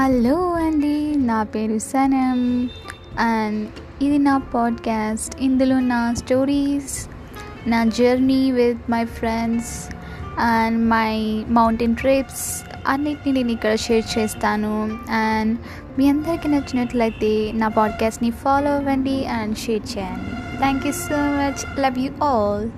Hello అండి నా పేరు సనం అండ్ ఇది నా పాడ్కాస్ట్. ఇందులో నా స్టోరీస్ నా journey with my friends and my mountain trips అన్నిటిని నేను ఇక్కడ షేర్ చేస్తాను. అండ్ మీ అందరికీ నచ్చినట్లయితే నా పాడ్కాస్ట్ని ఫాలో అవ్వండి అండ్ షేర్ చేయండి. Thank you so much. Love you all.